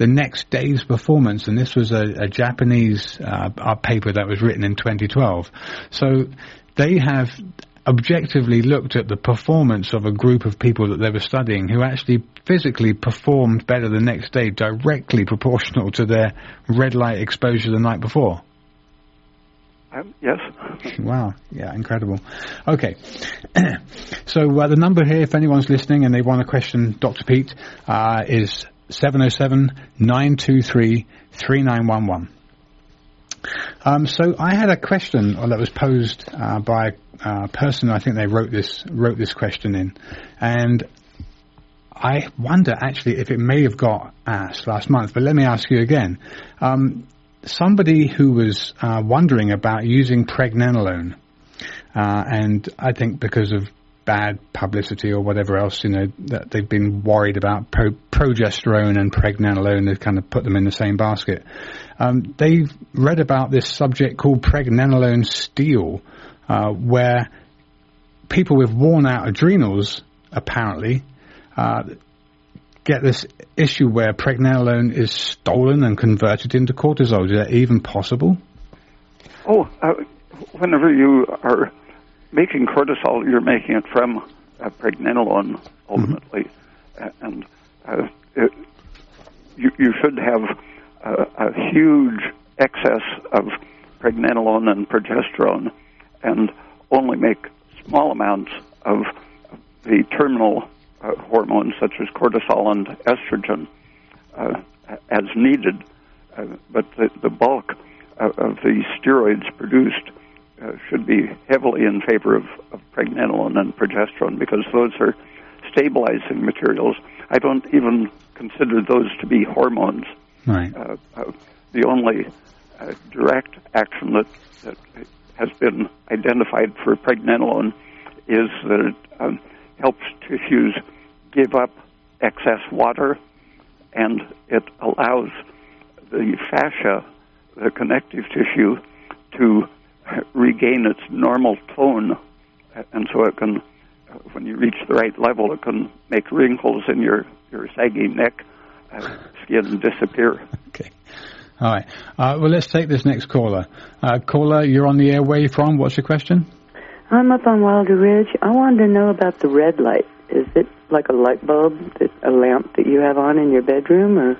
the next day's performance, and this was a, a Japanese uh, paper that was written in 2012. So they have objectively looked at the performance of a group of people that they were studying who actually physically performed better the next day, directly proportional to their red light exposure the night before. Um, yes. wow. Yeah, incredible. Okay. so uh, the number here, if anyone's listening and they want to question Dr. Peat, uh, is 707 923 3911. Um, so I had a question that was posed uh, by a person. I think they wrote this wrote this question in, and I wonder actually if it may have got asked last month. But let me ask you again. Um, somebody who was uh, wondering about using pregnenolone, uh, and I think because of bad publicity or whatever else, you know, that they've been worried about pro- progesterone and pregnenolone. They've kind of put them in the same basket. Um, they've read about this subject called pregnenolone steal, uh, where people with worn out adrenals apparently uh, get this issue where pregnenolone is stolen and converted into cortisol. Is that even possible? Oh, uh, whenever you are making cortisol, you're making it from uh, pregnenolone ultimately, mm-hmm. and uh, it, you, you should have a, a huge excess of pregnenolone and progesterone, and only make small amounts of the terminal uh, hormones such as cortisol and estrogen uh, as needed. Uh, but the, the bulk of, of the steroids produced uh, should be heavily in favor of, of pregnenolone and progesterone because those are stabilizing materials. I don't even consider those to be hormones. Right. Uh, uh, the only uh, direct action that, that has been identified for pregnenolone is that it um, helps tissues give up excess water and it allows the fascia, the connective tissue, to regain its normal tone, and so it can, when you reach the right level, it can make wrinkles in your your saggy neck uh, skin disappear. Okay. All right. Uh, well, let's take this next caller. Uh, caller, you're on the air. Where are you from? What's your question? I'm up on Wilder Ridge. I wanted to know about the red light. Is it like a light bulb, that, a lamp that you have on in your bedroom, or?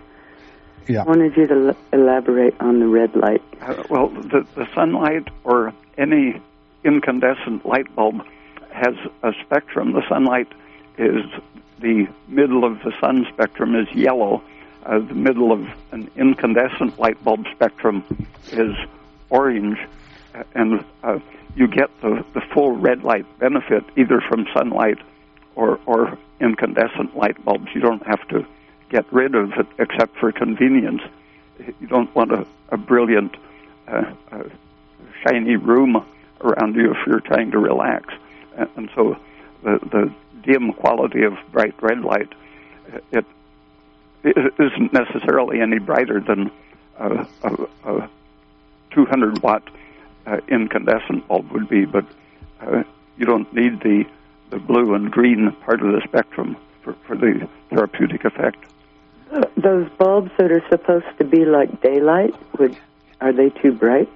Yeah. I wanted you to l- elaborate on the red light. Uh, well, the, the sunlight or any incandescent light bulb has a spectrum. The sunlight is the middle of the sun spectrum is yellow. Uh, the middle of an incandescent light bulb spectrum is orange, and uh, you get the, the full red light benefit either from sunlight or, or incandescent light bulbs. You don't have to get rid of it except for convenience. You don't want a, a brilliant, uh, uh, shiny room around you if you're trying to relax. And so the, the dim quality of bright red light, it, it isn't necessarily any brighter than a, a, a 200 watt uh, incandescent bulb would be, but uh, you don't need the, the blue and green part of the spectrum for, for the therapeutic effect. Those bulbs that are supposed to be like daylight, would are they too bright?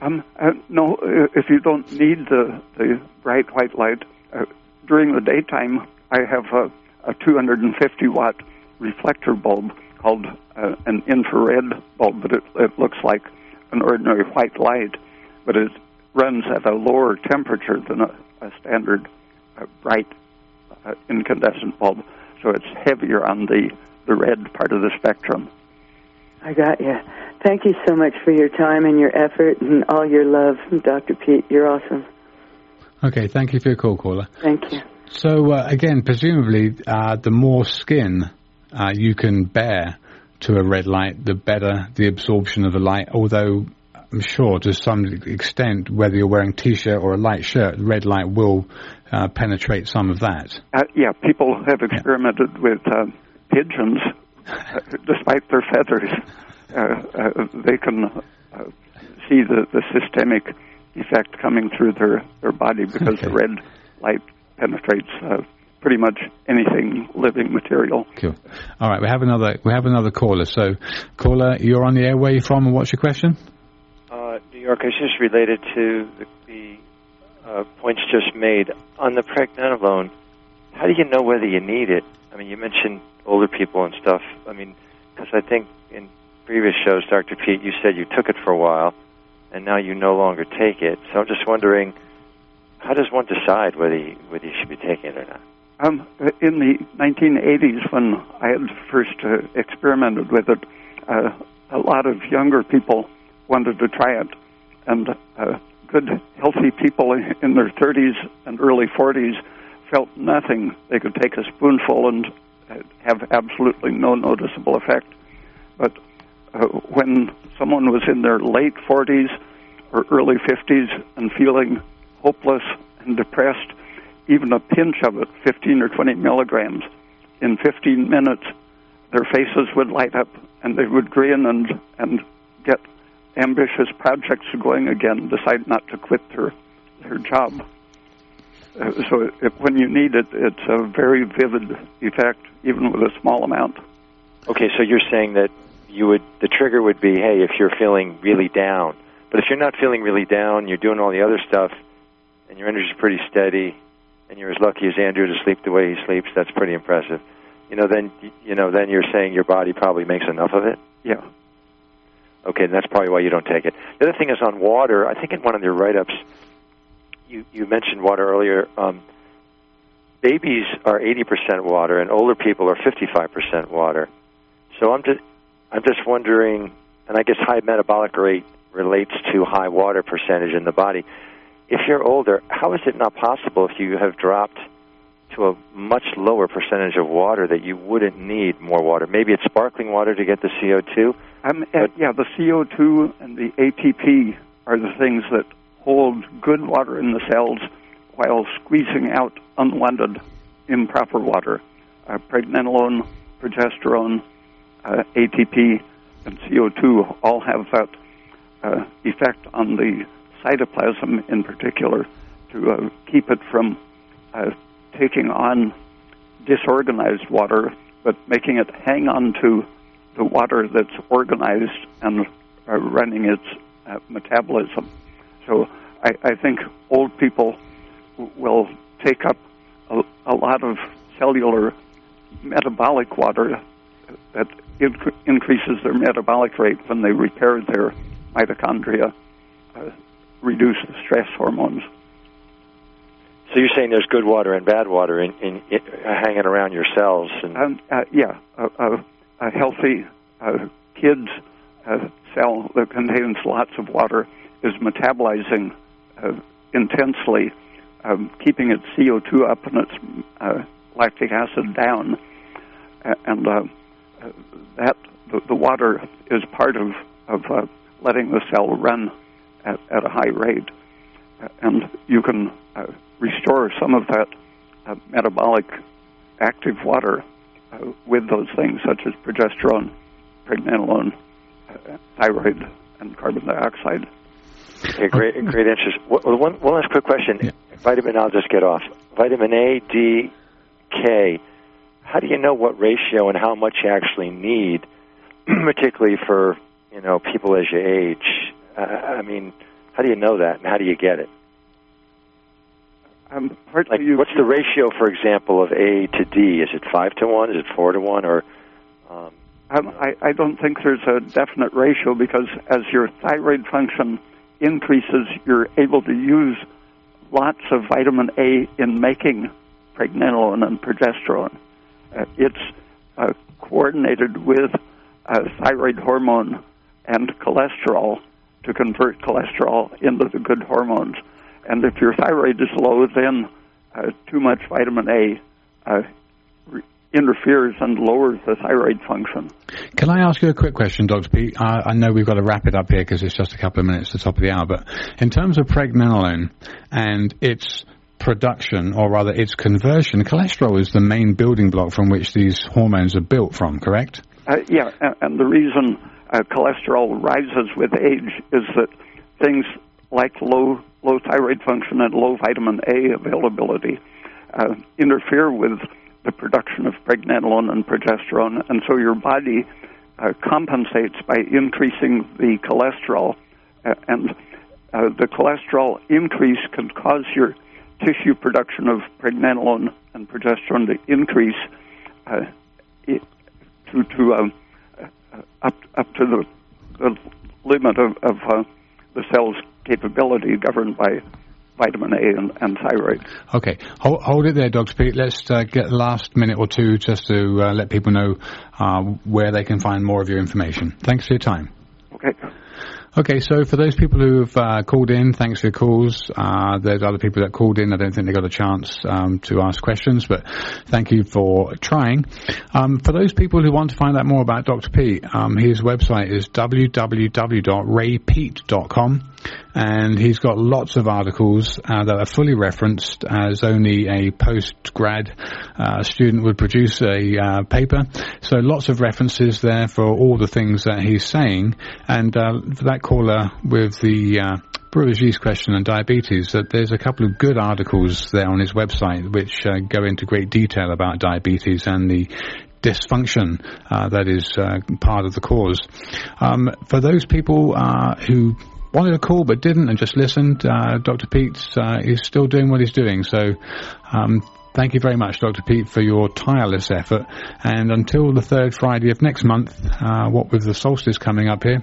Um, uh, no, uh, if you don't need the, the bright white light, uh, during the daytime, I have a, a 250 watt reflector bulb called uh, an infrared bulb, but it, it looks like an ordinary white light, but it runs at a lower temperature than a, a standard uh, bright uh, incandescent bulb, so it's heavier on the, the red part of the spectrum. I got you. Thank you so much for your time and your effort and all your love, Dr. Peat. You're awesome. Okay, thank you for your call, caller. Thank you. So uh, again, presumably, uh, the more skin uh, you can bear to a red light, the better the absorption of the light. Although I'm sure, to some extent, whether you're wearing t-shirt or a light shirt, red light will uh, penetrate some of that. Uh, yeah, people have experimented yeah. with uh, pigeons, despite their feathers. they can see the, the systemic effect coming through their, their body because okay. the red light penetrates uh, pretty much anything living material. Cool. All right, we have another we have another caller. So, caller, you're on the air. Where are you from, and what's your question? Uh, New York. It's just related to the, the uh, points just made on the pregnenolone. How do you know whether you need it? I mean, you mentioned older people and stuff. I mean, because I think in previous shows, Dr. Peat, you said you took it for a while, and now you no longer take it. So I'm just wondering, how does one decide whether you, whether you should be taking it or not? Um, in the 1980s, when I had first uh, experimented with it, uh, a lot of younger people wanted to try it, and uh, good, healthy people in their 30s and early 40s felt nothing. They could take a spoonful and have absolutely no noticeable effect. But uh, when someone was in their late 40s or early 50s and feeling hopeless and depressed, even a pinch of it, 15 or 20 milligrams, in 15 minutes, their faces would light up and they would grin and, and get ambitious projects going again, decide not to quit their, their job. Uh, so it, when you need it, it's a very vivid effect, even with a small amount. Okay, so you're saying that you would the trigger would be, hey, if you're feeling really down. But if you're not feeling really down, you're doing all the other stuff, and your energy's pretty steady, and you're as lucky as Andrew to sleep the way he sleeps, that's pretty impressive. You know, then you know, then you're saying your body probably makes enough of it. Yeah. Okay, and that's probably why you don't take it. The other thing is on water. I think in one of your write-ups, you you mentioned water earlier. Um, babies are 80% water, and older people are 55% water. So I'm just I'm just wondering, and I guess high metabolic rate relates to high water percentage in the body if you're older, how is it not possible if you have dropped to a much lower percentage of water that you wouldn't need more water? Maybe it's sparkling water to get the CO2. Um, yeah, the CO2 and the ATP are the things that hold good water in the cells while squeezing out unwanted, improper water. Uh, pregnenolone, progesterone, uh, ATP, and CO2 all have that uh, effect on the cytoplasm in particular to uh, keep it from uh, taking on disorganized water, but making it hang on to the water that's organized and uh, running its metabolism. So I, I, think old people will take up a, a lot of cellular metabolic water that inc- increases their metabolic rate when they repair their mitochondria. Uh, reduce the stress hormones. So you're saying there's good water and bad water in, in, in hanging around your cells? And um, uh, yeah, a, a, a healthy uh, kid's uh, cell that contains lots of water is metabolizing uh, intensely, um, keeping its CO2 up and its uh, lactic acid down, and uh, that the, the, water is part of of letting the cell run at, at a high rate. And you can uh, restore some of that uh, metabolic active water uh, with those things, such as progesterone, pregnenolone, uh, thyroid, and carbon dioxide. Okay, great, great answers. One, one last quick question. Yeah. Vitamin, I'll just get off. Vitamin A, D, K. how do you know what ratio and how much you actually need, particularly for you know people as you age? Uh, I mean, how do you know that, and how do you get it? Um, like, what's the ratio, for example, of A to D? Is it five to one? Is it four to one? Or um, I, I don't think there's a definite ratio because as your thyroid function increases, you're able to use lots of vitamin A in making pregnenolone and progesterone. Uh, it's uh, coordinated with uh, thyroid hormone and cholesterol to convert cholesterol into the good hormones. And if your thyroid is low, then uh, too much vitamin A uh, interferes and lowers the thyroid function. Can I ask you a quick question, Dr. Peat? I, I know we've got to wrap it up here because it's just a couple of minutes to the top of the hour, but in terms of pregnenolone and its production, or rather its conversion, cholesterol is the main building block from which these hormones are built from, correct? Uh, yeah, and the reason uh, cholesterol rises with age is that things like low low thyroid function and low vitamin A availability uh, interfere with the production of pregnenolone and progesterone, and so your body uh, compensates by increasing the cholesterol, uh, and uh, the cholesterol increase can cause your tissue production of pregnenolone and progesterone to increase uh, it, to, to um, uh, up up to the, the limit of, of uh, the cell's capability governed by vitamin A and, and thyroid. Okay, hold, hold, it there, Dr. Peat. Let's uh, get the last minute or two just to uh, let people know uh, where they can find more of your information. Thanks for your time. Okay. Okay, so for those people who have uh, called in, thanks for your calls. Uh, there's other people that called in. I don't think they got a chance um, to ask questions, but thank you for trying. Um, for those people who want to find out more about Dr. Peat, um, his website is www.raypeat.com and he's got lots of articles uh, that are fully referenced as only a post-grad uh, student would produce a uh, paper. So lots of references there for all the things that he's saying. And uh, that caller with the uh, brewer's yeast question and diabetes, that there's a couple of good articles there on his website which uh, go into great detail about diabetes and the dysfunction uh, that is uh, part of the cause. Um, for those people uh, who wanted a call but didn't and just listened, uh, Dr. Peat uh, is still doing what he's doing. So um, thank you very much, Dr. Peat, for your tireless effort. And until the third Friday of next month, uh, what with the solstice coming up here,